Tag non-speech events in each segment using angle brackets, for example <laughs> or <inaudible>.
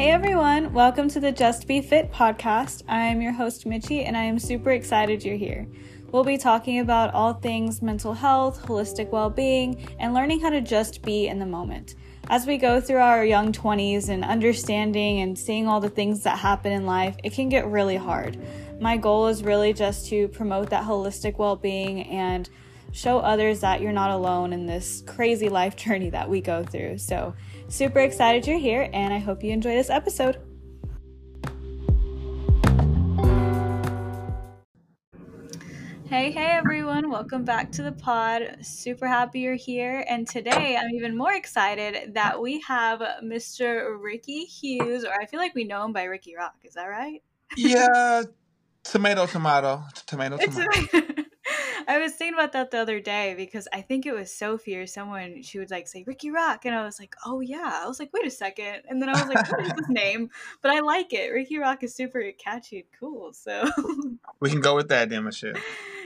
Hey everyone, welcome to the Just Be Fit podcast. I'm your host, Mitchie, and I am super excited you're here. We'll be talking about all things mental health, holistic well being, and learning how to just be in the moment. As we go through our young 20s and understanding and seeing all the things that happen in life, it can get really hard. My goal is really just to promote that holistic well being and show others that you're not alone in this crazy life <laughs> journey that we go through. So, super excited you're here, and I hope you enjoy this episode. Hey, hey everyone, welcome back to the pod. Super happy you're here. And today I'm even more excited that we have Mr. Ricky Hughes, or I feel like we know him by Ricky Rock. Is that right? Yeah, tomato, tomato, tomato, <laughs> tomato. <laughs> I was thinking about that the other day because I think it was Sophie or someone. She would like say Ricky Rock, and I was like, "Oh yeah." I was like, "Wait a second. and then I was like, "What is his name?" But I like it. Ricky Rock is super catchy and cool. So <laughs> we can go with that, damn Michelle.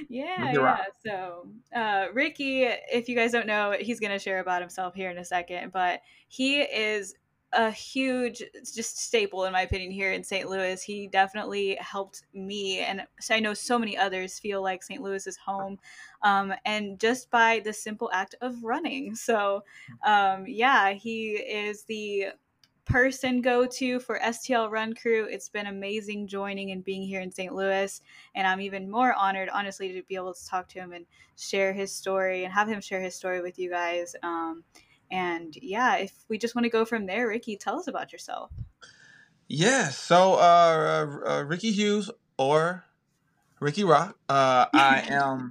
Yeah, Ricky yeah. Rock. So uh, Ricky, if you guys don't know, he's gonna share about himself here in a second, but he is a huge just staple in my opinion here in St. Louis. He definitely helped me and I know so many others feel like St. Louis is home. Um, and just by the simple act of running. So um, yeah, he is the person go to for STL Run Crew. It's been amazing joining and being here in St. Louis. And I'm even more honored, honestly, to be able to talk to him and share his story and have him share his story with you guys. Um, and yeah, if we just want to go from there, Ricky, tell us about yourself. Yeah, so uh, uh, uh Ricky Hughes or Ricky Rock. Uh, I am.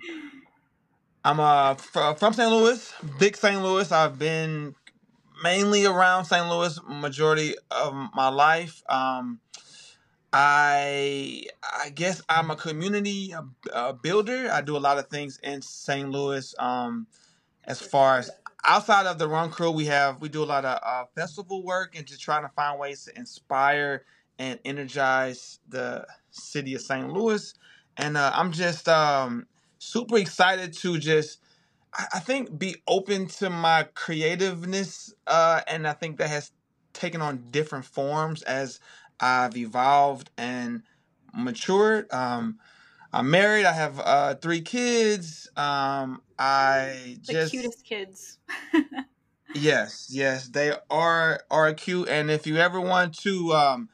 I'm uh, from St. Louis, big St. Louis. I've been mainly around St. Louis majority of my life. Um, I I guess I'm a community uh, builder. I do a lot of things in St. Louis. Um, as far as outside of the run crew, we have we do a lot of uh, festival work and just trying to find ways to inspire and energize the city of St. Louis. And uh, I'm just um, super excited to just I, think be open to my creativeness, uh, and I think that has taken on different forms as I've evolved and matured. Um, I'm married. I have uh, three kids. Um, I just the just cutest kids. yes, yes, they are are cute. And if you ever want to um,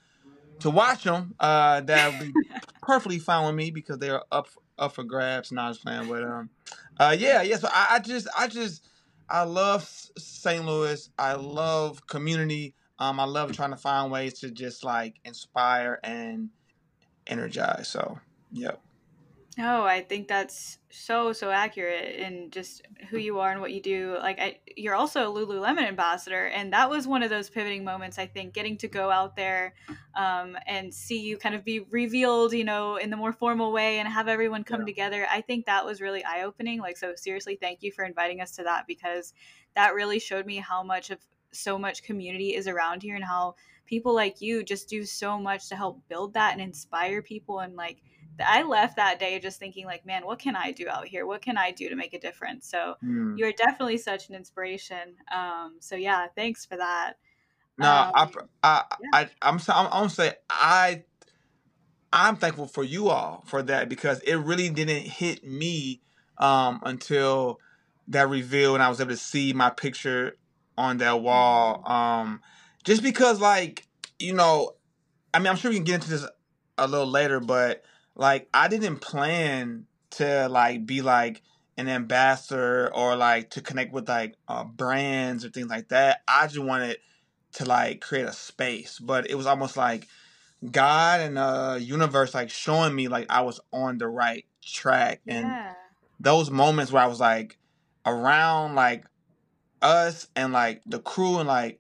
to watch them, uh, that would be <laughs> perfectly fine with me because they are up up for grabs. Not just playing, but um, uh, yeah, yeah. So I, I just I just I love St. Louis. I love community. Um, I love trying to find ways to just like inspire and energize. So, yep. No, I think that's so so accurate in just who you are and what you do. Like I, you're also a Lululemon ambassador, and that was one of those pivoting moments. I think getting to go out there um, and see you kind of be revealed, you know, in the more formal way, and have everyone come yeah. together. I think that was really eye opening. Like so, seriously, thank you for inviting us to that because that really showed me how much of so much community is around here and how people like you just do so much to help build that and inspire people and like I left that day just thinking like, man, what can I do out here? What can I do to make a difference? So mm. you're definitely such an inspiration. Um, so yeah, thanks for that. No, um, I, I, yeah. I, I'm, I'm, I'm gonna say I, I'm thankful for you all for that because it really didn't hit me um, until that reveal and I was able to see my picture on that wall. Mm-hmm. Um, just because, like, you know, I mean, I'm sure we can get into this a little later, but like I didn't plan to like be like an ambassador or like to connect with like uh, brands or things like that. I just wanted to like create a space, but it was almost like God and the uh, universe like showing me like I was on the right track, and yeah. those moments where I was like around like us and like the crew and like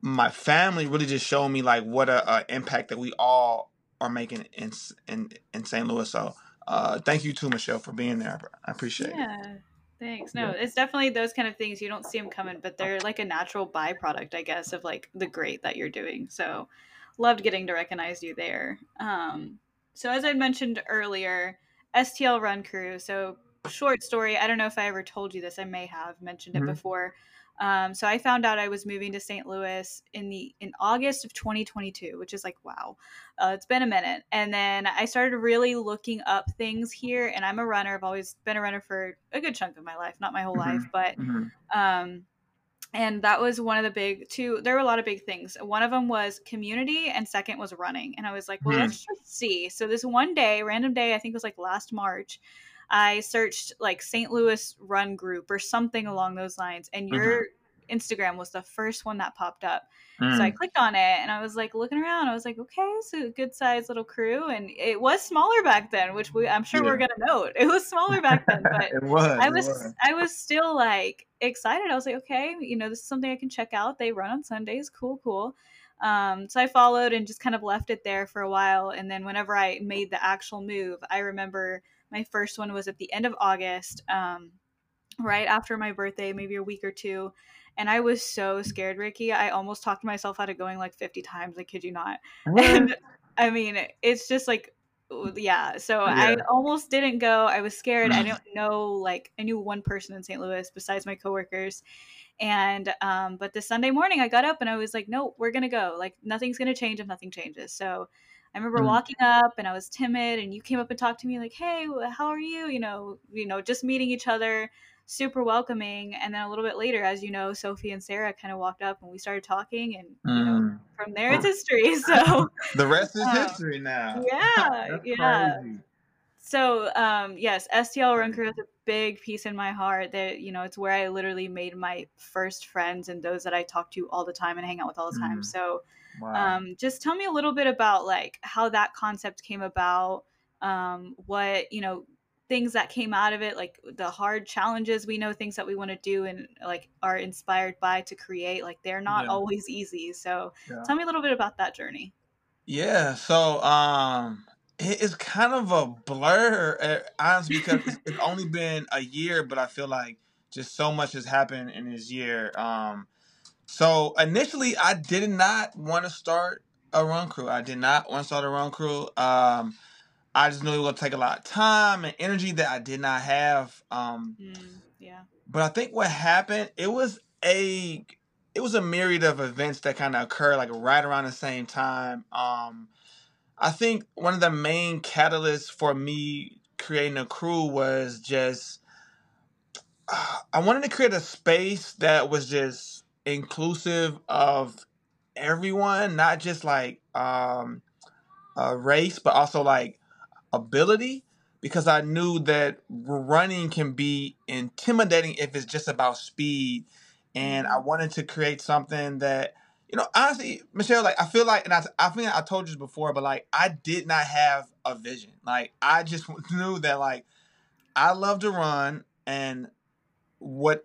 my family really just showed me like what a, a impact that we all are making in in in St. Louis. So uh, thank you too, Michelle, for being there. I appreciate yeah. it. Thanks. No, yeah. it's definitely those kind of things you don't see them coming, but they're like a natural byproduct, I guess, of like the great that you're doing. So loved getting to recognize you there. Um, so as I mentioned earlier, STL Run Crew. So short story. I don't know if I ever told you this. I may have mentioned mm-hmm. it before. Um, so I found out I was moving to St. Louis in the in August of 2022, which is like wow, uh, it's been a minute. And then I started really looking up things here. And I'm a runner. I've always been a runner for a good chunk of my life, not my whole mm-hmm. life, but mm-hmm. um, and that was one of the big two. There were a lot of big things. One of them was community, and second was running. And I was like, well, let's mm-hmm. just see. So this one day, random day, I think it was like last March. I searched like St. Louis Run Group or something along those lines, and your mm-hmm. Instagram was the first one that popped up. Mm. So I mm. clicked on it and I was like looking around. I was like, okay, so a good sized little crew, and it was smaller back then, which we I'm sure yeah. we're gonna note. It was smaller back then, <laughs> but it was. I was, was I was still like excited. I was like, okay, you know, this is something I can check out. They run on Sundays. Cool, cool. Um, so I followed and just kind of left it there for a while. And then whenever I made the actual move, I remember my first one was at the end of August, um, right after my birthday, maybe a week or two. And I was so scared, Ricky. I almost talked myself out of going like 50 times. I kid you not. <laughs> And I mean, it's just like, yeah. So yeah. I almost didn't go. I was scared. I <sighs> don't know, like, I knew one person in St. Louis besides my coworkers. And, um, but this Sunday morning, I got up and I was like, no, we're going to go. Like, nothing's going to change if nothing changes. So I remember mm. walking up and I was timid and you came up and talked to me like, "Hey, how are you?" you know, you know, just meeting each other, super welcoming. And then a little bit later, as you know, Sophie and Sarah kind of walked up and we started talking and mm. you know, mm. from there it's history. <laughs> So <laughs> the rest is um, history now. Yeah. <laughs> yeah. Crazy. So um, yes, STL Run Crew is a big piece in my heart. That you know, it's where I literally made my first friends and those that I talk to all the time and hang out with all the time. Mm. So Wow. Um, just tell me a little bit about like how that concept came about. Um, what you know things that came out of it like the hard challenges we know things that we want to do and like are inspired by to create like they're not yeah. always easy so yeah. tell me a little bit about that journey yeah so um it's kind of a blur eh, honestly because it's only been a year but i feel like just so much has happened in this year um so initially, I did not want to start a run crew. I did not want to start a run crew. Um, I just knew it was going to take a lot of time and energy that I did not have. Um, mm, yeah. But I think what happened, it was a it was a myriad of events that kind of occurred like right around the same time. Um, I think one of the main catalysts for me creating a crew was just uh, I wanted to create a space that was just inclusive of everyone, not just like um, a race, but also like ability. Because I knew that running can be intimidating if it's just about speed, and I mm-hmm. wanted to create something that you know, honestly, Michelle, like I feel like, and I, I think I told you before, but like I did not have a vision. Like I just <laughs> knew that like I love to run, and what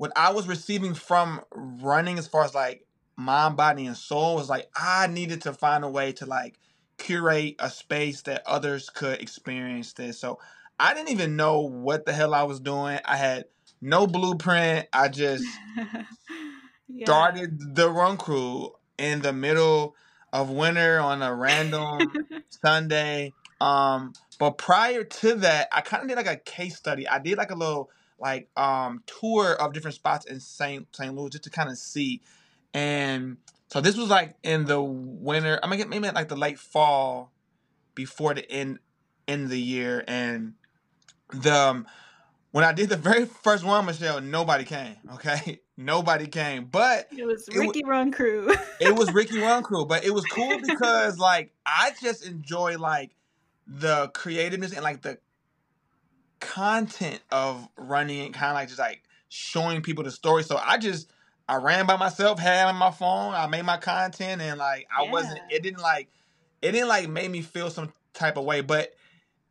what I was receiving from running as far as like mind, body, and soul was like I needed to find a way to like curate a space that others could experience this. So I didn't even know what the hell I was doing. I had no blueprint. I just <laughs> yeah. started the run crew in the middle of winter on a random <laughs> Sunday. Um, but prior to that, I kind of did like a case study. I did like a little like um tour of different spots in St. St. Louis just to kind of see. And so this was like in the winter. I mean, maybe like the late fall before the end end of the year. And the um, when I did the very <laughs> first one, Michelle, nobody came. <laughs> Okay, nobody came. But it was Ricky it, Run Crew. <laughs> it was Ricky Run Crew, but it was cool because like I just enjoy like the creativeness and like the content of running and kind of like just like showing people the story. So I just I ran by myself, had on my phone, I made my content, and like I yeah. wasn't. It didn't like it didn't like make me feel some type of way. But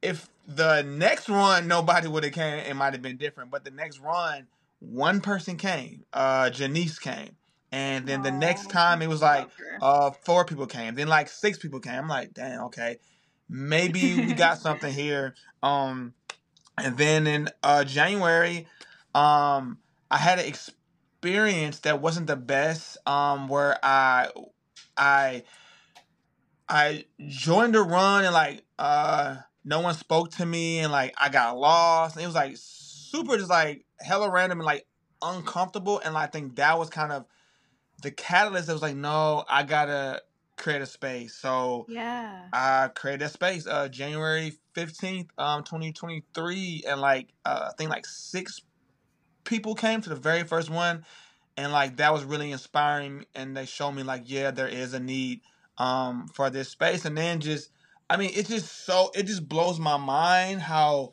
if the next run nobody would have came, it might have been different. But the next run, one person came. Uh, Janice came. And then the next time it was like uh four people came. Then like six people came. I'm like, damn, okay. Maybe we got <laughs> something here. Um and then in uh, January, um, I had an experience that wasn't the best. Um, where I, I, I joined a run and like uh, no one spoke to me and like I got lost. And it was like super just like hella random and like uncomfortable. And like, I think that was kind of the catalyst that was like, no, I gotta create a space. So yeah, I created a space uh January 15th, um, 2023, and like uh, I think like six people came to the very first one and like that was really inspiring and they showed me like yeah there is a need um for this space and then just i mean it just so it just blows my mind how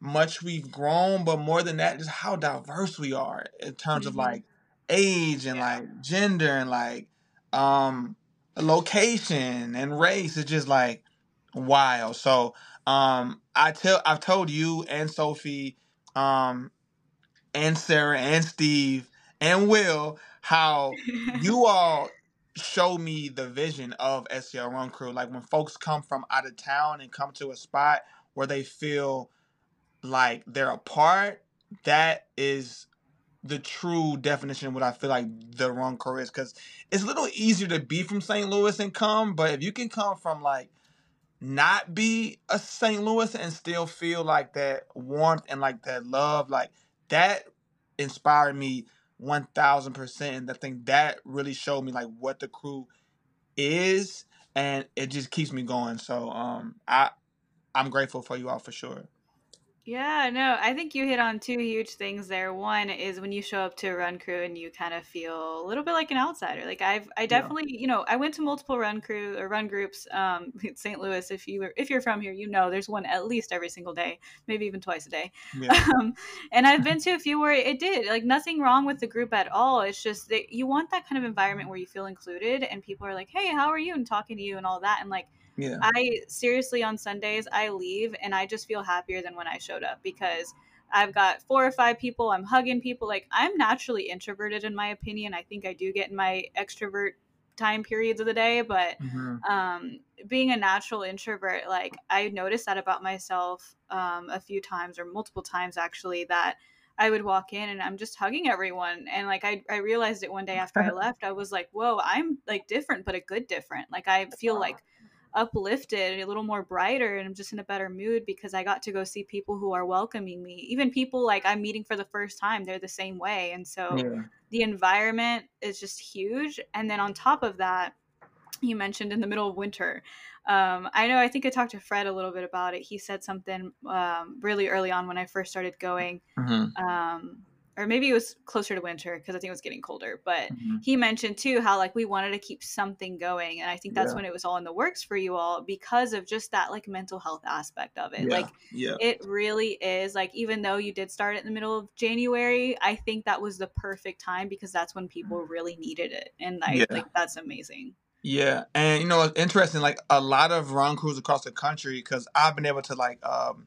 much we've grown but more than that just how diverse we are in terms mm-hmm. of like age and yeah. like gender and like um location and race it's just like wild so um i tell i've told you and sophie um and Sarah and Steve and Will how you <laughs> all show me the vision of STL Run Crew. Like when folks come from out of town and come to a spot where they feel like they're a part, that is the true definition of what I feel like the Run Crew is. Because it's a little easier to be from St. Louis and come, but if you can come from like not be a St. Louis and still feel like that warmth and like that love, like that inspired me 1000% and i think that really showed me like what the crew is and it just keeps me going so um i i'm grateful for you all for sure yeah, no, I think you hit on two huge things there. One is when you show up to a run crew and you kind of feel a little bit like an outsider. Like I've, I definitely, yeah. you know, I went to multiple run crew or run groups. Um, <laughs> in St. Louis, if you were, if you're from here, you know, there's one at least every single day, maybe even twice a day. <laughs> Yeah. Um, and I've <laughs> been to a few where it did like nothing wrong with the group at all. It's just that you want that kind of environment where you feel included and people are like, hey, how are you, and talking to you and all that, and like yeah. I seriously on Sundays I leave and I just feel happier than when I showed up because I've got four or five people. I'm hugging people. Like I'm naturally introverted in my opinion. I think I do get in my extrovert time periods of the day, but mm-hmm. um, being a natural introvert, like I noticed that about myself um, a few times or multiple times actually that I would walk in and I'm just hugging everyone. And like I, I realized it one day after I <laughs> left, I was like, whoa, I'm like different, but a good different. Like I feel like uplifted, a little more brighter, and I'm just in a better mood because I got to go see people who are welcoming me. Even people like I'm meeting for the first time, they're the same way. And so yeah. the environment is just huge. And then on top of that, you mentioned in the middle of winter. Um, I know, I think I talked to Fred a little bit about it. He said something um, really early on when I first started going. Mm-hmm. Um, or maybe it was closer to winter because I think it was getting colder. But mm-hmm. he mentioned too how like we wanted to keep something going, and I think that's yeah. when it was all in the works for you all because of just that like mental health aspect of it. Yeah. Like, yeah. it really is like even though you did start it in the middle of January, I think that was the perfect time because that's when people really needed it, and I yeah. think that's amazing. Yeah, and you know it's interesting. Like a lot of run crews across the country, because I've been able to like um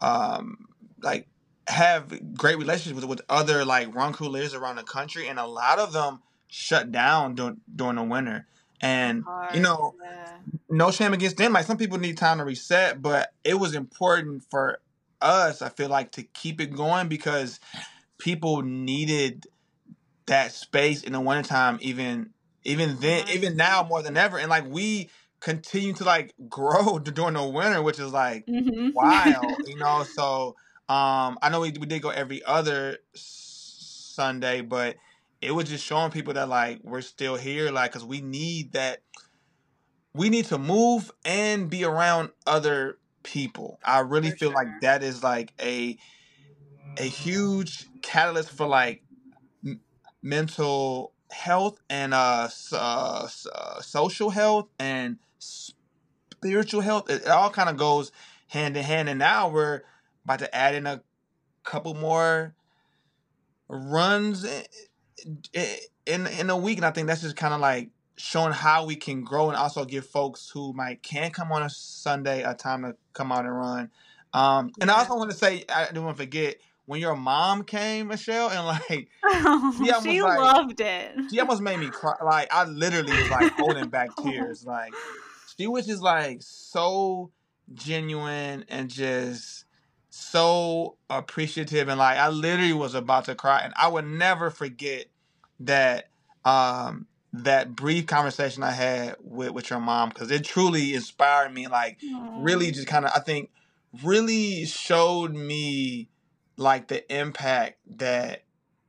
um like have great relationships with, with other like run crew leaders around the country, and a lot of them shut down during during the winter. And Hard, you know, yeah. no shame against them. Like some people need time to reset, but it was important for us. I feel like to keep it going because people needed that space in the wintertime. Even even then, even now more than ever. And like we continue to like <laughs> grow during the winter, which is like mm-hmm. wild, you know. So um, I know we, we did go every other Sunday, but it was just showing people that like we're still here, like because we need that. We need to move and be around other people. I really for feel sure. like that is like a a huge catalyst for like m- mental health and uh, uh, uh, social health and spiritual health. It, it all kind of goes hand in hand. And now we're about to add in a couple more runs in in a week, and I think that's just kind of like showing how we can grow and also give folks who might can't come on a Sunday a time to come out and run. Um, and I also want to say I don't want to forget when your mom came, Michelle, and like <laughs> oh, she, she like, loved it. She almost made me cry. Like I literally was like holding back <laughs> tears. Like she was just like so genuine and just so appreciative and like I literally was about to cry and I would never forget that um that brief conversation I had with with your mom because it truly inspired me. Like, Aww. really, just kind of I think really showed me like the impact that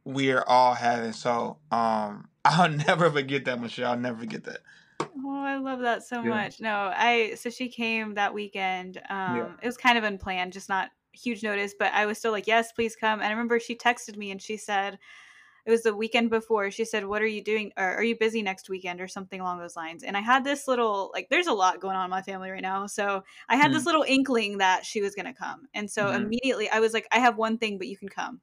we're all having. So, um, <laughs> I'll never forget that, Michelle. I'll never forget that. Oh, I love that so yeah. much. No, I so she came that weekend. Um, yeah. it was kind of unplanned, just not huge notice, but I was still like, yes, please come. And I remember she texted me and she said, it was the weekend before. She said, What are you doing? Or are you busy next weekend or something along those lines? And I had this little, like, there's a lot going on in my family right now. So I had mm. this little inkling that she was going to come. And so mm-hmm. immediately I was like, I have one thing, but you can come.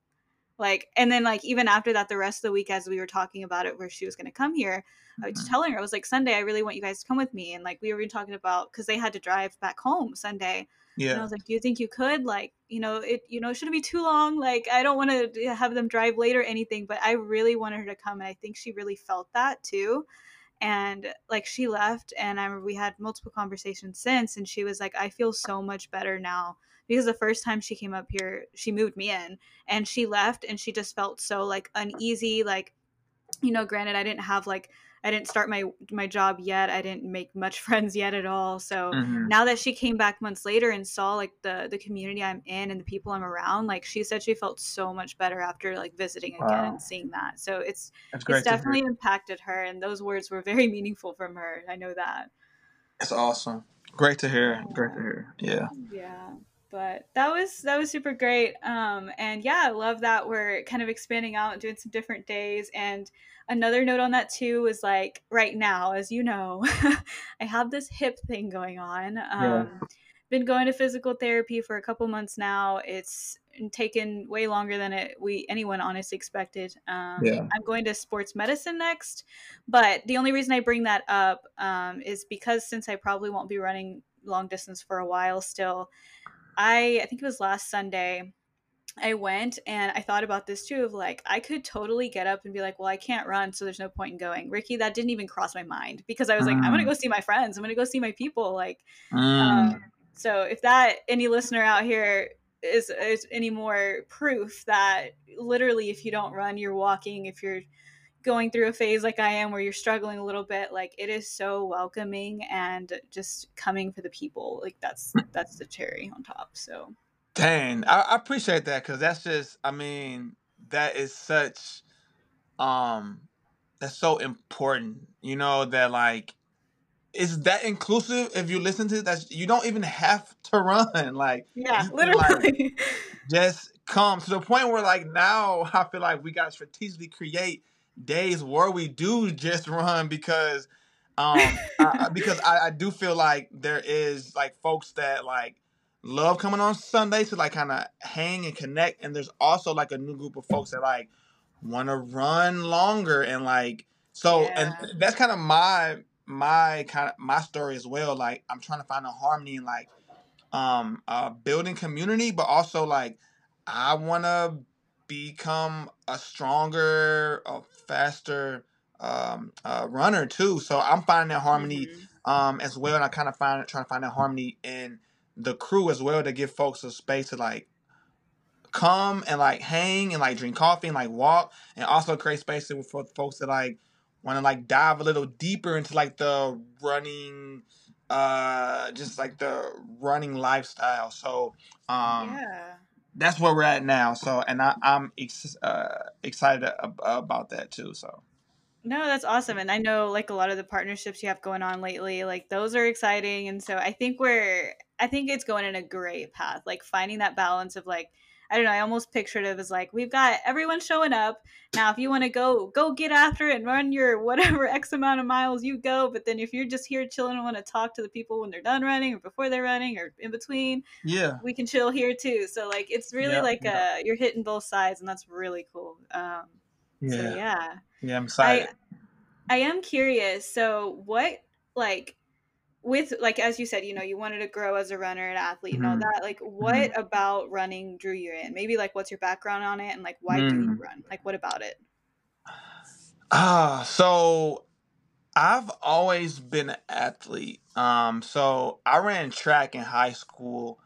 Like, and then, like, even after that, the rest of the week, as we were talking about it, where she was going to come here, I was mm-hmm. telling her, I was like, Sunday, I really want you guys to come with me. And like, we were even talking about, because they had to drive back home Sunday. Yeah. And I was like, do you think you could? Like, you know, it, you know, it shouldn't be too long. Like, I don't want to have them drive late or anything, but I really wanted her to come. And I think she really felt that too. And like, she left, and I we had multiple conversations since, and she was like, I feel so much better now because the first time she came up here, she moved me in and she left, and she just felt so like uneasy. Like, you know, granted, I didn't have like I didn't start my my job yet. I didn't make much <laughs> friends yet at all. So mm-hmm. now that she came back months later and saw like the the community I'm in and the people I'm around, like she said she felt so much better after like visiting again wow. and seeing that. So it's it's definitely impacted her and those words were <laughs> very meaningful from her. I know that. It's awesome. Great to hear. Great to hear. Yeah. Yeah but that was that was super great. Um and yeah i love that we're kind of expanding out and doing some different days. And another note on that too was like right now as you know <laughs> i have this hip thing going on. Um yeah. been going to physical therapy for a couple months now. It's taken way longer than it we anyone honestly expected. Um yeah. i'm going to sports medicine next but the only reason i bring that up um, is because since i probably won't be running long distance for a while still I I think it was last Sunday. I went and I thought about this too of like I could totally get up and be like, well, I can't run, so there's no point in going. Ricky, that didn't even cross my mind because I was like, I'm gonna mm. go see my friends. I'm gonna go see my people. Like, mm. um, so if that any listener out here is is any more proof that literally if you don't run, you're walking. If you're going through a phase like I am where you're struggling a little bit, like it is so welcoming and just coming for the people. Like that's that's the cherry on top. So Dang, I, I appreciate that because that's just I mean, that is such um that's so important. You know, that like is that inclusive if you listen to that you don't even have to run <laughs> like yeah literally like, <laughs> just come to the point where like now <laughs> i feel like we got to strategically create days where we do just <laughs> run because um I, because I, I do feel like there is like folks that like love coming on Sundays to like kind of hang and connect and there's also like a new group of folks that like want to run longer and like so yeah. and that's kind of my my kind of my story as well like i'm trying to find a harmony in like um uh building community but also like i want to become a stronger, a faster um, uh, runner too. So I'm finding that harmony mm-hmm. um, as well, and I kind of find trying to find that harmony in the crew as well to give folks a space to like come and like hang and like drink coffee and like walk, and also create spaces for folks that like want to like dive a little deeper into like the running uh just like the running lifestyle so um yeah that's where we're at now. So, and I, am ex- uh, excited about that too. So. No, that's awesome. And I know like a lot of the partnerships you have going on lately, like those are exciting. And so I think we're, I think it's going in a great path, like finding that balance of like, I don't know. I almost pictured it as like we've got everyone showing up. Now, if you want to go, go get after it and run your <laughs> whatever X amount of miles you go. But then if you're just here chilling and want to talk to the people when they're done running or before they're running or in between, yeah, we can chill here too. So like it's really yeah, like yeah. Uh, you're hitting both sides, and that's really cool. Um, yeah. So yeah, yeah, I'm excited. I, I am curious. So what like with like as you said you know you wanted to grow as a runner and athlete mm-hmm. and all that like what mm-hmm. about running drew you in maybe like what's your background on it and like why mm. do you run like what about it ah uh, so i've always been an athlete um so i ran track in high school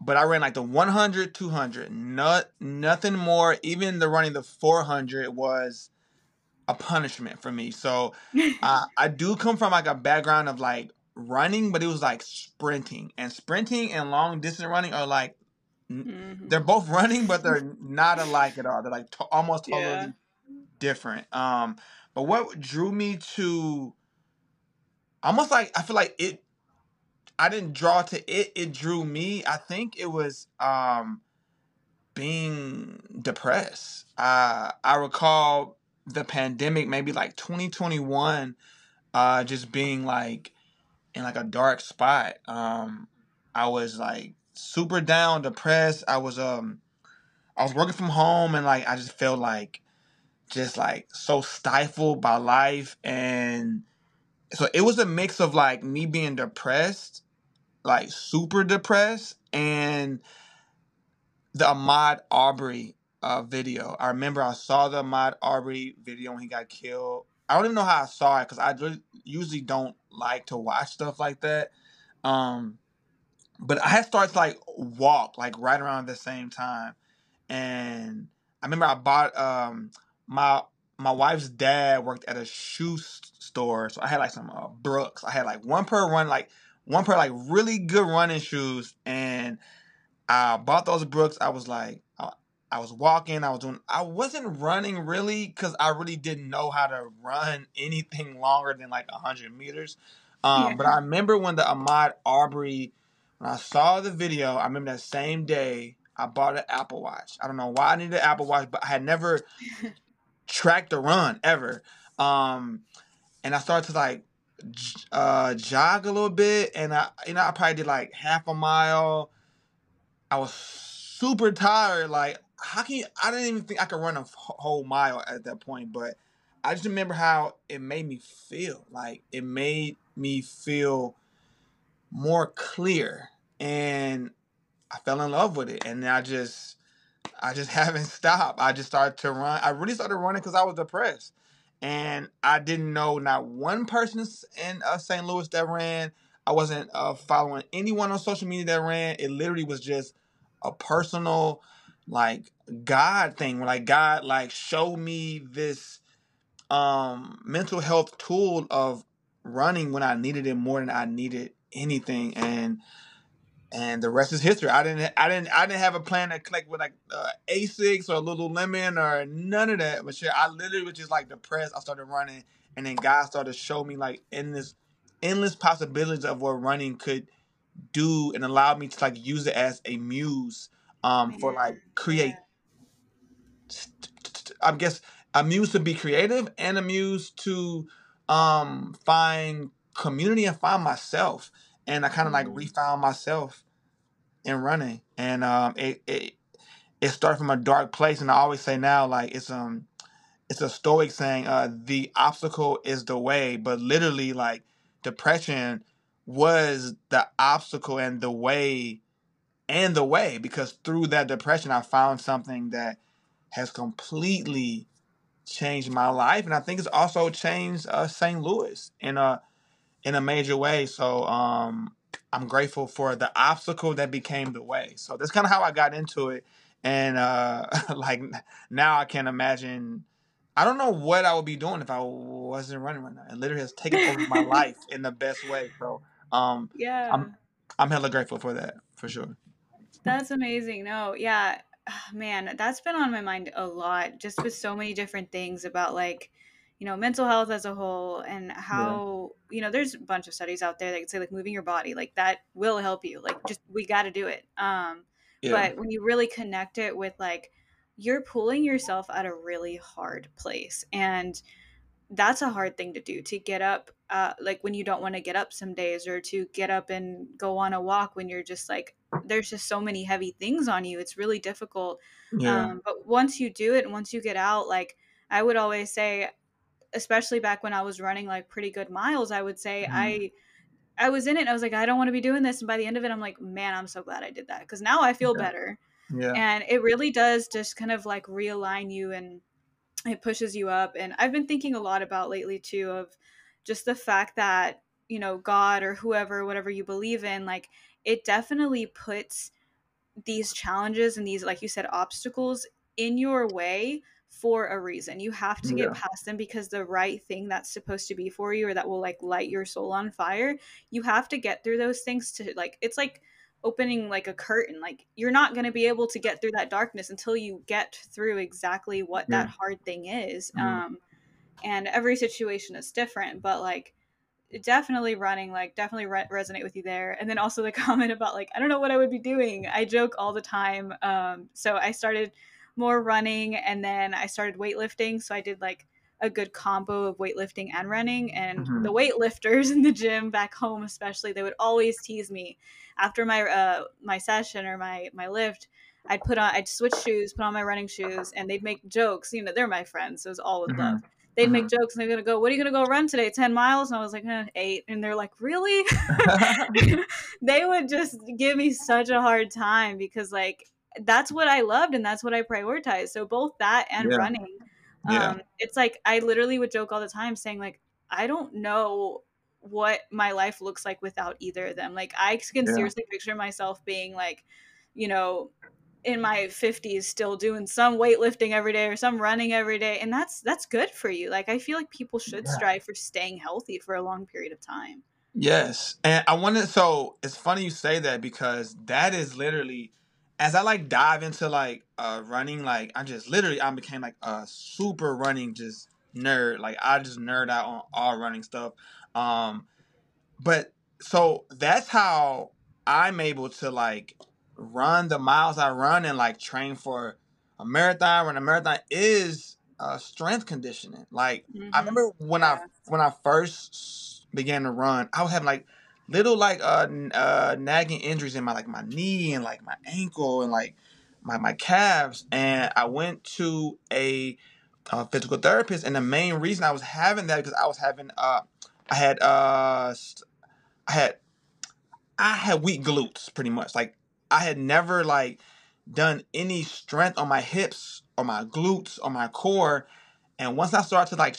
but i ran like the 100 200 not nothing more even the running the 400 was a punishment for me. So <laughs> uh, I do come from like a background of like running, but it was like sprinting. And sprinting and long distance running are like mm-hmm. they're both <laughs> running, but they're not alike at all. They're like to- almost totally yeah. different. Um, but what drew me to almost like I feel like it I didn't draw to it, it drew me. I think it was um being depressed. Uh I recall the pandemic, maybe like 2021, uh just being like in like a dark spot. Um I was like super down, depressed. I was um I was working from home and like I just felt like just like so stifled by life and so it was a mix of like me being depressed, like super depressed, and the Ahmaud Arbery uh, video. I remember I saw the Ahmaud Arbery video when he got killed. I don't even know how I saw it because I usually don't like to watch stuff like that. Um, but I had started to like walk like right around the same time, and I remember I bought um my my wife's dad worked at a shoe store, so I had like some uh, Brooks. I had like one pair run, like one pair like really good running shoes, and I bought those Brooks. I was like, I was walking, I was doing, I wasn't running really because I really didn't know how to run <laughs> anything longer than like hundred meters. Um, yeah. But I remember when the Ahmaud Arbery, when I saw the video, I remember that same day I bought an Apple Watch. I don't know why I needed an Apple Watch, but I had never <laughs> tracked a run ever. Um, and I started to like uh, jog a little bit, and I, you know, I probably did like half a mile. I was super tired. Like, how can you? I didn't even think I could run a whole mile at that point, but I just remember how it made me feel. Like, it made me feel more clear, and I fell in love with it, and I just I just <laughs> haven't stopped. I just started to run. I really started running because I was depressed. And I didn't know not one person in uh, St. Louis that ran. I wasn't uh, following anyone on social media that ran. It literally was just a personal, like, God thing. Like, God, like, showed me this um mental health tool of running when I needed it more than I needed anything. And and the rest is history. I didn't, I didn't, I didn't have a plan to connect with like uh, Asics or Lululemon or none of that. But shit, I literally was just like depressed. I started running, and then God started to show me like endless, endless possibilities of what running could do, and allowed me to like use it as a muse, um, for like create. I guess a muse to be creative and a muse to um find community and find myself. And I kind of like mm-hmm. refound myself in running, and um, it it it started from a dark place, and I always say now like it's um it's a stoic saying uh the obstacle is the way, but literally like depression was the obstacle and the way and the way. Because through that depression I found something that has completely changed my life and I think it's also changed uh, St. Louis in a in a major way. So um, I'm grateful for the obstacle that became the way. So that's kind of how I got into it. And uh, <laughs> like now I can imagine. I don't know what I would be doing if I wasn't running right now. It literally has taken over my <laughs> life in the best way. So um, yeah, I'm I'm hella grateful for that for sure. That's amazing. No, yeah, man, that's been on my mind a lot, just with so many different things about like you know mental health as a whole and how yeah. you know there's a bunch of studies out there that say like moving your body like that will help you like just we got to do it um yeah. but when you really connect it with like you're pulling yourself at a really hard place and that's a hard thing to do to get up uh, like when you don't want to get up some days or to get up and go on a walk when you're just like there's just so many heavy things on you it's really difficult yeah. um, but once you do it and once you get out like i would always say especially back when I was running like pretty good miles, I would say mm. I I was in it I was like I don't want to be doing this and by the end of it I'm like man, I'm so glad I did that cuz now I feel yeah. better. Yeah. And it really does just kind of like realign you and it pushes you up and I've been thinking a lot about lately too of just the fact that you know God or whoever whatever you believe in like it definitely puts these challenges and these like you said obstacles in your way for a reason. You have to get yeah. past them because the right thing that's supposed to be for you or that will like light your soul on fire, you have to get through those things to like it's like opening like a curtain. Like you're not going to be able to get through that darkness until you get through exactly what yeah. that hard thing is. Mm-hmm. Um and every situation is different, but like definitely running like definitely re- resonate with you there and then also the <laughs> comment about like i don't know what i would be doing i joke all the time um so i started more running and then I started weightlifting. So I did like a good combo of weightlifting and running. And mm-hmm. the weightlifters <laughs> in the gym back home, especially, they would always tease me after my uh, my session or my my lift. I'd put on, I'd switch shoes, put on my running shoes, and they'd make jokes. You know, they're my friends, so it was all with mm-hmm. love. They'd mm-hmm. make jokes and they're gonna go, "What are you gonna go run today? Ten miles?" And I was like, eh, eight. And they're like, "Really?" <laughs> <laughs> they would just give me such a hard time because like that's what I loved and that's what I prioritized. So both that and yeah. running. Yeah. Um, it's like I literally would joke all the time saying like I don't know what my life looks like without either of them. Like I can yeah. seriously picture myself being like, you know, in my 50s still doing some weightlifting every day or some running every day and that's that's good for you. Like I feel like people should yeah. strive for staying healthy for a long period of time. Yes. And I wanted so it's funny you say that because that is literally as I like dive into like uh running, like I just literally I became like a super running just nerd. Like I just nerd out on all running stuff. Um but so that's how I'm able to like run the miles I run and like train for a marathon when a marathon is uh strength conditioning. Like mm-hmm. I remember when yeah. I when I first began to run, I was having like little like uh, uh nagging injuries in my like my knee and like my ankle and like my my calves. And I went to a uh, physical therapist and the main reason I was having that because I was having uh I had uh I had I had weak glutes pretty much. Like I had never like done any strength on my hips or my glutes or my core. And once I started to like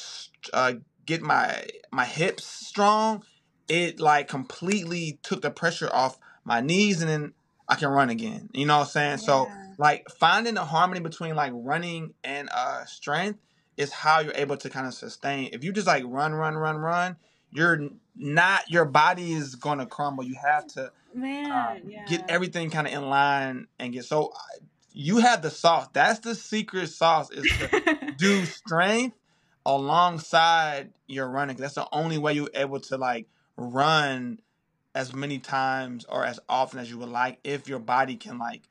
uh, get my my hips strong it like completely took the pressure off my knees and then I can run again. You know what I'm saying? Yeah. So like finding the harmony between like running and uh strength is how you're able to kind of sustain. If you just like run, run, run, run, you're not your body is gonna crumble. You have to man um, yeah. get everything kind of in line and get so you have the sauce. That's the secret sauce is to <laughs> do strength alongside your running. That's the only way you're able to like run as many times or as often as you would like if your body can like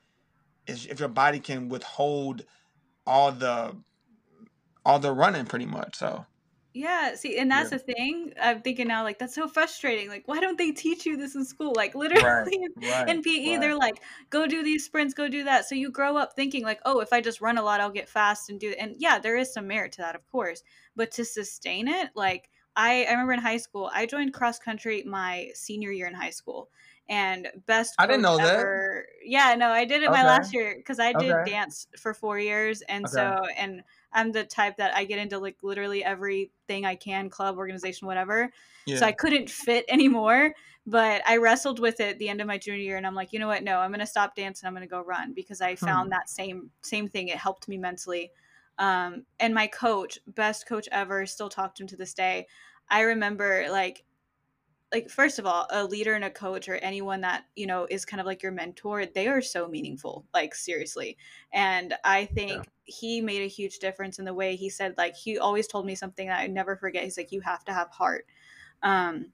if your body can withhold all the all the running pretty much so yeah see and that's yeah. the thing i'm thinking now like that's so frustrating like why don't they teach you this in school like <laughs> literally right, in, right, in pe right. they're like go do these sprints go do that so you grow up thinking like oh if i just run a lot i'll get fast and do it and yeah there is some merit to that of course but to sustain it like I, I remember in high school, I joined cross country my senior year in high school. And best I didn't know ever, that. Yeah, no, I did it okay. my last year because I did okay. dance for four years. And okay. so, and I'm the type that I get into like literally everything I can, club, organization, whatever. Yeah. So I couldn't fit <laughs> anymore. But I wrestled with it the end of my junior year, and I'm like, you know what? No, I'm gonna stop dancing. I'm gonna go run because I hmm. found hmm. that same same thing. It helped me mentally. Um, and my coach, best coach ever, still talk to him to this day. I remember like like first of all a leader and a coach or anyone that you know is kind of like your mentor they are so meaningful like seriously and i think yeah. he made a huge difference in the way he said like he always told me something that i never forget he's like you have to have heart um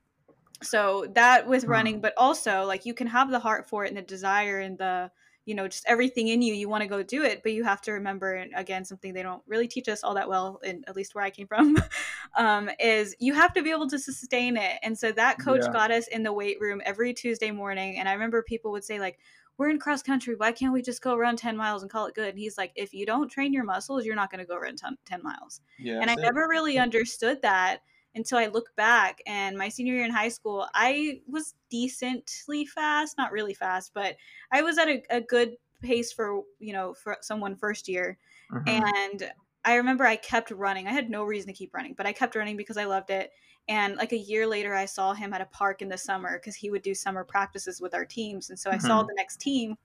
so that with running but also like you can have the heart for it and the desire and the you know just everything in you you want to go do it but you have to remember and again something they don't really teach us all that well in at least where i came from <laughs> um, is you have to be able to sustain it and so that coach yeah. got us in the weight room every tuesday morning and i remember people would say like we're in cross country why can't we just go run 10 miles and call it good? And he's like if you don't train your muscles you're not going to go run 10, 10 miles. Yeah, and i never really understood that until I look back. And my senior year in high school, I was decently fast, not really fast, but I was at a, a good pace for, you know, for someone first year. Mm-hmm. And I remember I kept running. I had no reason to keep running, but I kept running because I loved it. And like a year later, I saw him at a park in the summer because he would do summer practices with our teams. And so I mm-hmm. saw the next team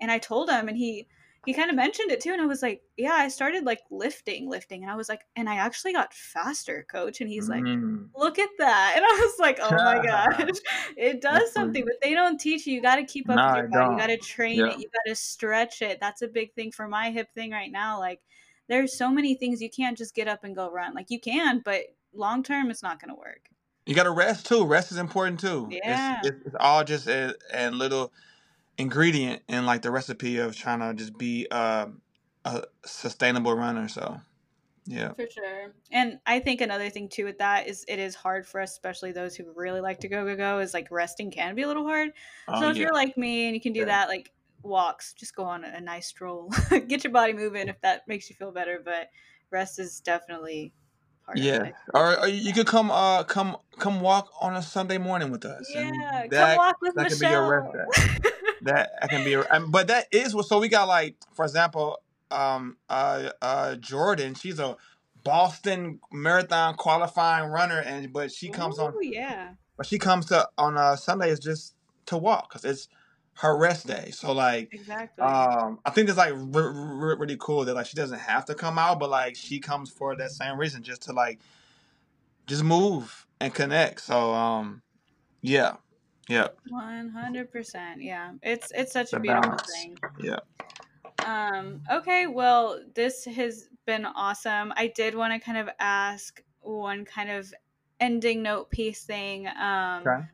and I told him, and he, he kind of mentioned it too and i was like yeah i started like lifting lifting and i was like and i actually got faster coach and he's like mm. look at that and i was like oh my gosh <laughs> <laughs> it does something but they don't teach you you got to keep up no, with your body you got to train yeah. it you got to stretch it that's a big thing for my hip thing right now like there's so many things you can't just get up and go run like you can but long term it's not going to work you got to rest too rest is important too yeah it's, it's, it's all just a, a little ingredient in like the recipe of trying to just be uh, a sustainable runner. So, yeah, for sure. And I think another thing too with that is it is hard for us, especially those who really like to go go go. Is like resting can be a little hard. Oh, so if yeah. you're like me and you can do yeah. that, like walks, just go on a nice stroll, <laughs> get your body moving if that makes you feel better. But rest is definitely yeah, or, or, you could come uh come come walk on a Sunday morning with us. Yeah, that, come walk with that Michelle. Can be your rest <laughs> that can be, um, but that is what. So we got like, for example, um, uh, uh, Jordan. She's a Boston Marathon qualifying runner, and but she comes on. Yeah. But she comes to on a Sunday is just to walk because it's her rest day. So like, exactly. Um, I think it's like really cool that like she doesn't have to come out, but like she comes for that same reason, just to like, just move and connect. So um, yeah, yeah. One hundred percent. Yeah. It's it's such the a beautiful balance. thing. Yeah. Um, okay, well, this has been awesome. I did want to kind of ask one kind of ending note piece thing. Um okay.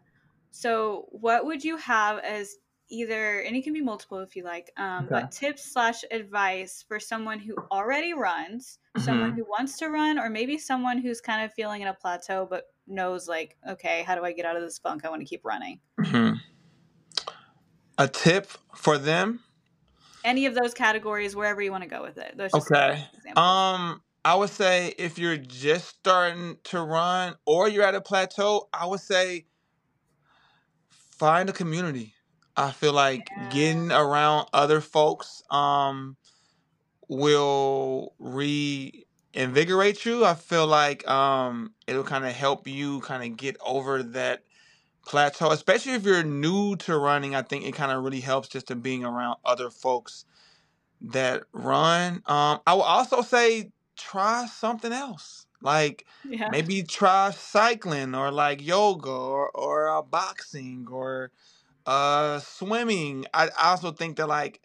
so what would you have as either and it can be multiple if you like um, okay. but tips slash advice for someone who already runs mm-hmm. someone who wants to run or maybe someone who's kind of feeling in a plateau but knows like okay how do i get out of this funk? I want to keep running. Mm-hmm. a tip for them? Any of those categories wherever you want to go with it. Okay. um i would say if you're just starting to run or you're at a plateau i would say find a community I feel like yeah. getting around other folks um will reinvigorate you. I feel like um it'll kind of help you kind of get over that plateau, especially if you're new to running. I think it kind of really helps just to being around other folks that run. Um I will also say try something else. Like yeah. maybe try cycling or like yoga or or uh, boxing or uh, swimming. I, I also think that like,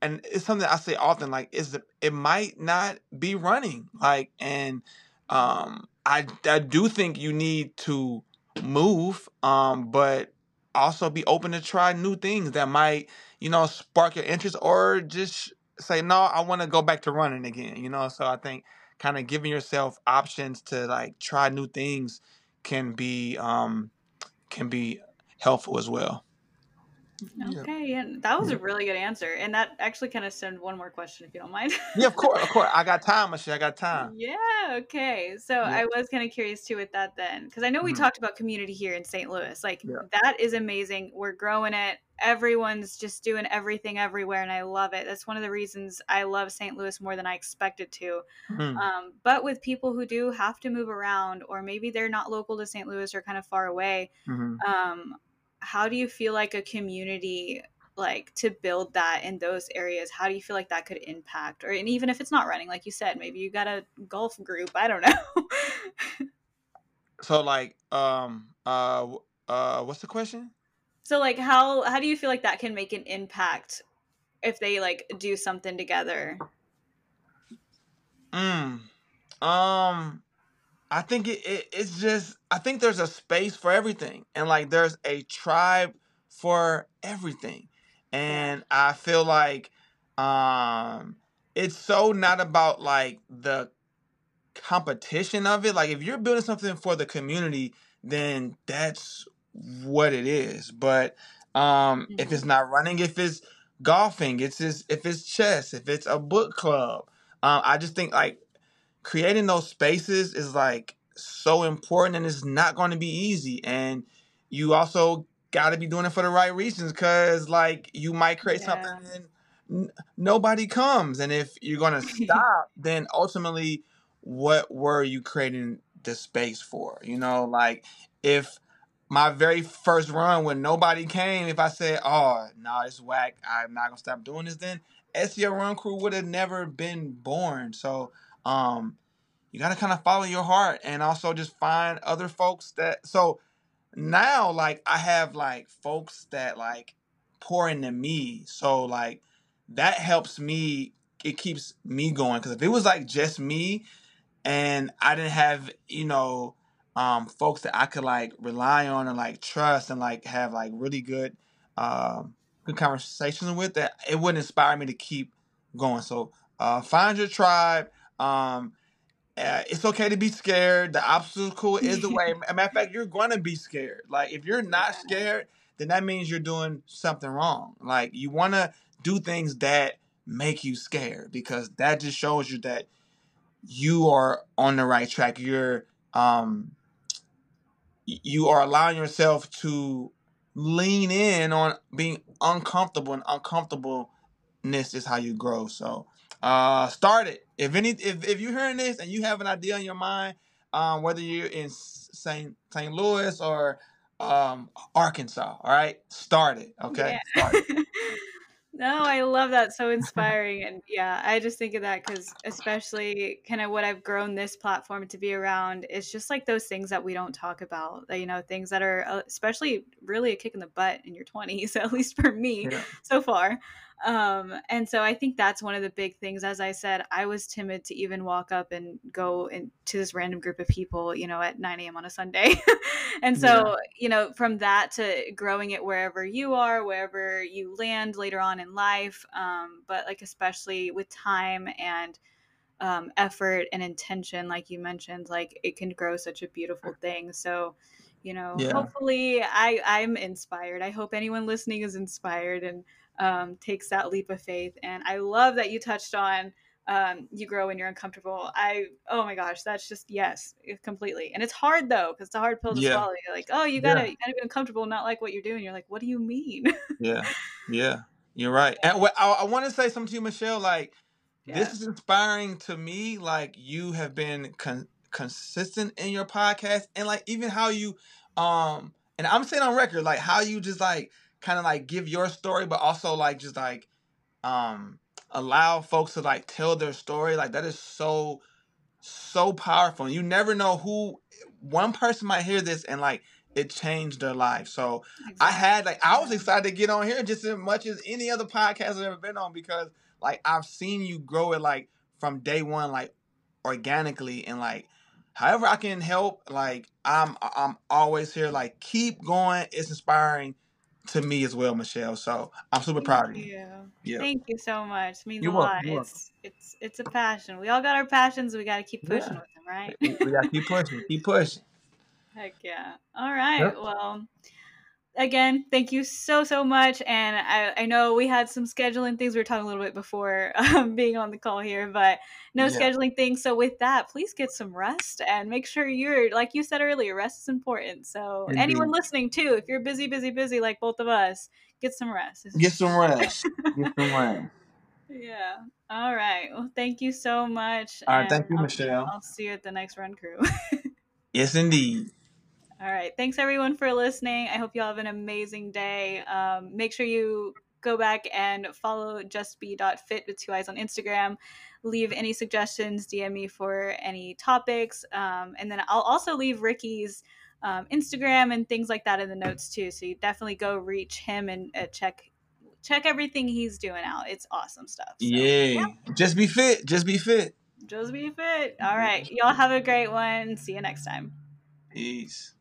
and it's something I say often. Like, is it, it might not be running. Like, and um, I I do think you need to move. Um, but also be open to try new things that might you know spark your interest or just say no, I want to go back to running again. You know, so I think kind of giving yourself options to like try new things can be um can be helpful as well. Okay, and that was a really good answer. And that actually kind of sent one more question, if you don't mind. yeah, of course, of course. I got time, Michelle. I got time. Yeah. Okay. So yeah. I was kind of curious too with that then, because I know we mm-hmm. talked about community here in St. Louis. Like yeah. that is amazing. We're growing it. Everyone's just doing everything everywhere, and I love it. That's one of the reasons I love St. Louis more than I expected to. Mm-hmm. Um, but with people who do have to move around, or maybe they're not local to St. Louis or kind of far away, mm-hmm. um, how do you feel like a community like to build that in those areas? How do you feel like that could impact or and even if it's not running like you said maybe you got a golf group i don't know. <laughs> So like um uh uh what's the question? So like how how do you feel like that can make an impact if they like do something together? Mm um I think it, it, it's just I think there's a space for everything, and like there's a tribe for everything, and I feel like um it's so not about like the competition of it. Like if you're building something for the community, then that's what it is. But um mm-hmm. if it's not running, if it's golfing, it's just, if it's chess, if it's a book club, um, I just think like creating those spaces is like so important and it's not going to be easy and you also got to be doing it for the right reasons because like you might create yeah. something and n- nobody comes and if you're going <laughs> to stop then ultimately what were you creating the space for you know like if my very first run when nobody came if i said oh no it's whack i'm not gonna stop doing this then STL Run Crew would have never been born. So um, you got to kind of follow your heart and also just find other folks that. So now, like I have like folks that like pour into me. So like that helps me. It keeps me going because if it was like just me and I didn't have you know um, folks that I could like rely on and like trust and like have like really good um, good conversations with that it wouldn't inspire me to keep going. So uh, find your tribe. Um, uh, it's okay to be scared. The obstacle is the way. <laughs> matter of fact, you're going to be scared. Like if you're not scared, then that means you're doing something wrong. Like you want to do things that make you scared because that just shows you that you are on the right track. You're um you are allowing yourself to lean in on being uncomfortable and uncomfortableness is how you grow. So uh start it. If any if, if you're hearing this and you have an idea in your mind, um, whether you're in St. St. Louis or um Arkansas, all right? Start it. Okay. Yeah. Start it. <laughs> No, I love that. So inspiring. And yeah, I just think of that because, especially kind of what I've grown this platform to be around, is just like those things that we don't talk about. You know, things that are uh, especially really a kick in the butt in your 20s, <laughs> at least for me yeah. so far. Um, and so I think that's one of the big things. As I said, I was timid to even walk up and go into this random group of people, you know, at 9 a.m. on a Sunday. <laughs> and so, yeah. you know, from that to growing it wherever you are, wherever you land later on in life, um, but like especially with time and um, effort and intention, like you mentioned, like it can grow such a beautiful thing. So, you know, yeah. hopefully I I'm inspired. I hope anyone listening is inspired and um, takes that leap of faith. And I love that you touched on um, you grow when you're uncomfortable. I oh my gosh, that's just yes, completely. And it's hard though because it's a hard pill to yeah. swallow. You're like, oh, you gotta yeah. you gotta be uncomfortable, not like what you're doing. You're like, what do you mean? yeah, <laughs> yeah, you're right. And what, I, I want to say something to you, Michelle. Like yeah. this is inspiring to me. Like you have been con- consistent in your podcast, and like even how you um and I'm saying on record, like how you just like kind of like give your story, but also like just like um allow folks to like tell their story. Like that is so so powerful. You never know who one person might hear this and like it changed their life. So exactly. I had like I was excited to get on here just as much as any other podcast I've ever been on because like I've seen you grow it like from day one, like organically and like however I can help, like I'm I'm always here. Like keep going. It's inspiring to me as well, Michelle. So I'm super Thank proud of you. you. Yeah. Thank you so much. It means You're a lot. It's it's it's a passion. We all got our passions. We got to keep pushing yeah. with them, right? we got to keep pushing. Keep pushing. Heck yeah. All right. Yep. Well, again, thank you so so much. And I, I know we had some scheduling things. We were talking a little bit before <laughs> um, being on the call here, but no yeah. scheduling things. So with that, please get some rest and make sure you're like you said earlier, rest is important. So Indeed. anyone listening too, if you're busy, busy, busy like both of us, get some rest. Get some rest. get some rest. <laughs> Yeah. All right. Well, thank you so much. All right. Thank you, I'll, Michelle. I'll see you at the next run crew. <laughs> yes, indeed. All right. Thanks everyone for listening. I hope you all have an amazing day. Um, make sure you go back and follow justbe.fiit with two eyes on Instagram. Leave any suggestions, DM me for any topics. Um, and then I'll also leave Ricky's um, Instagram and things like that in the notes too. So you definitely go reach him and uh, check check everything he's doing out. It's awesome stuff. So, yeah. yeah. Just be fit. Just be fit. Just be fit. All right. Y'all have a great one. See you next time. Peace.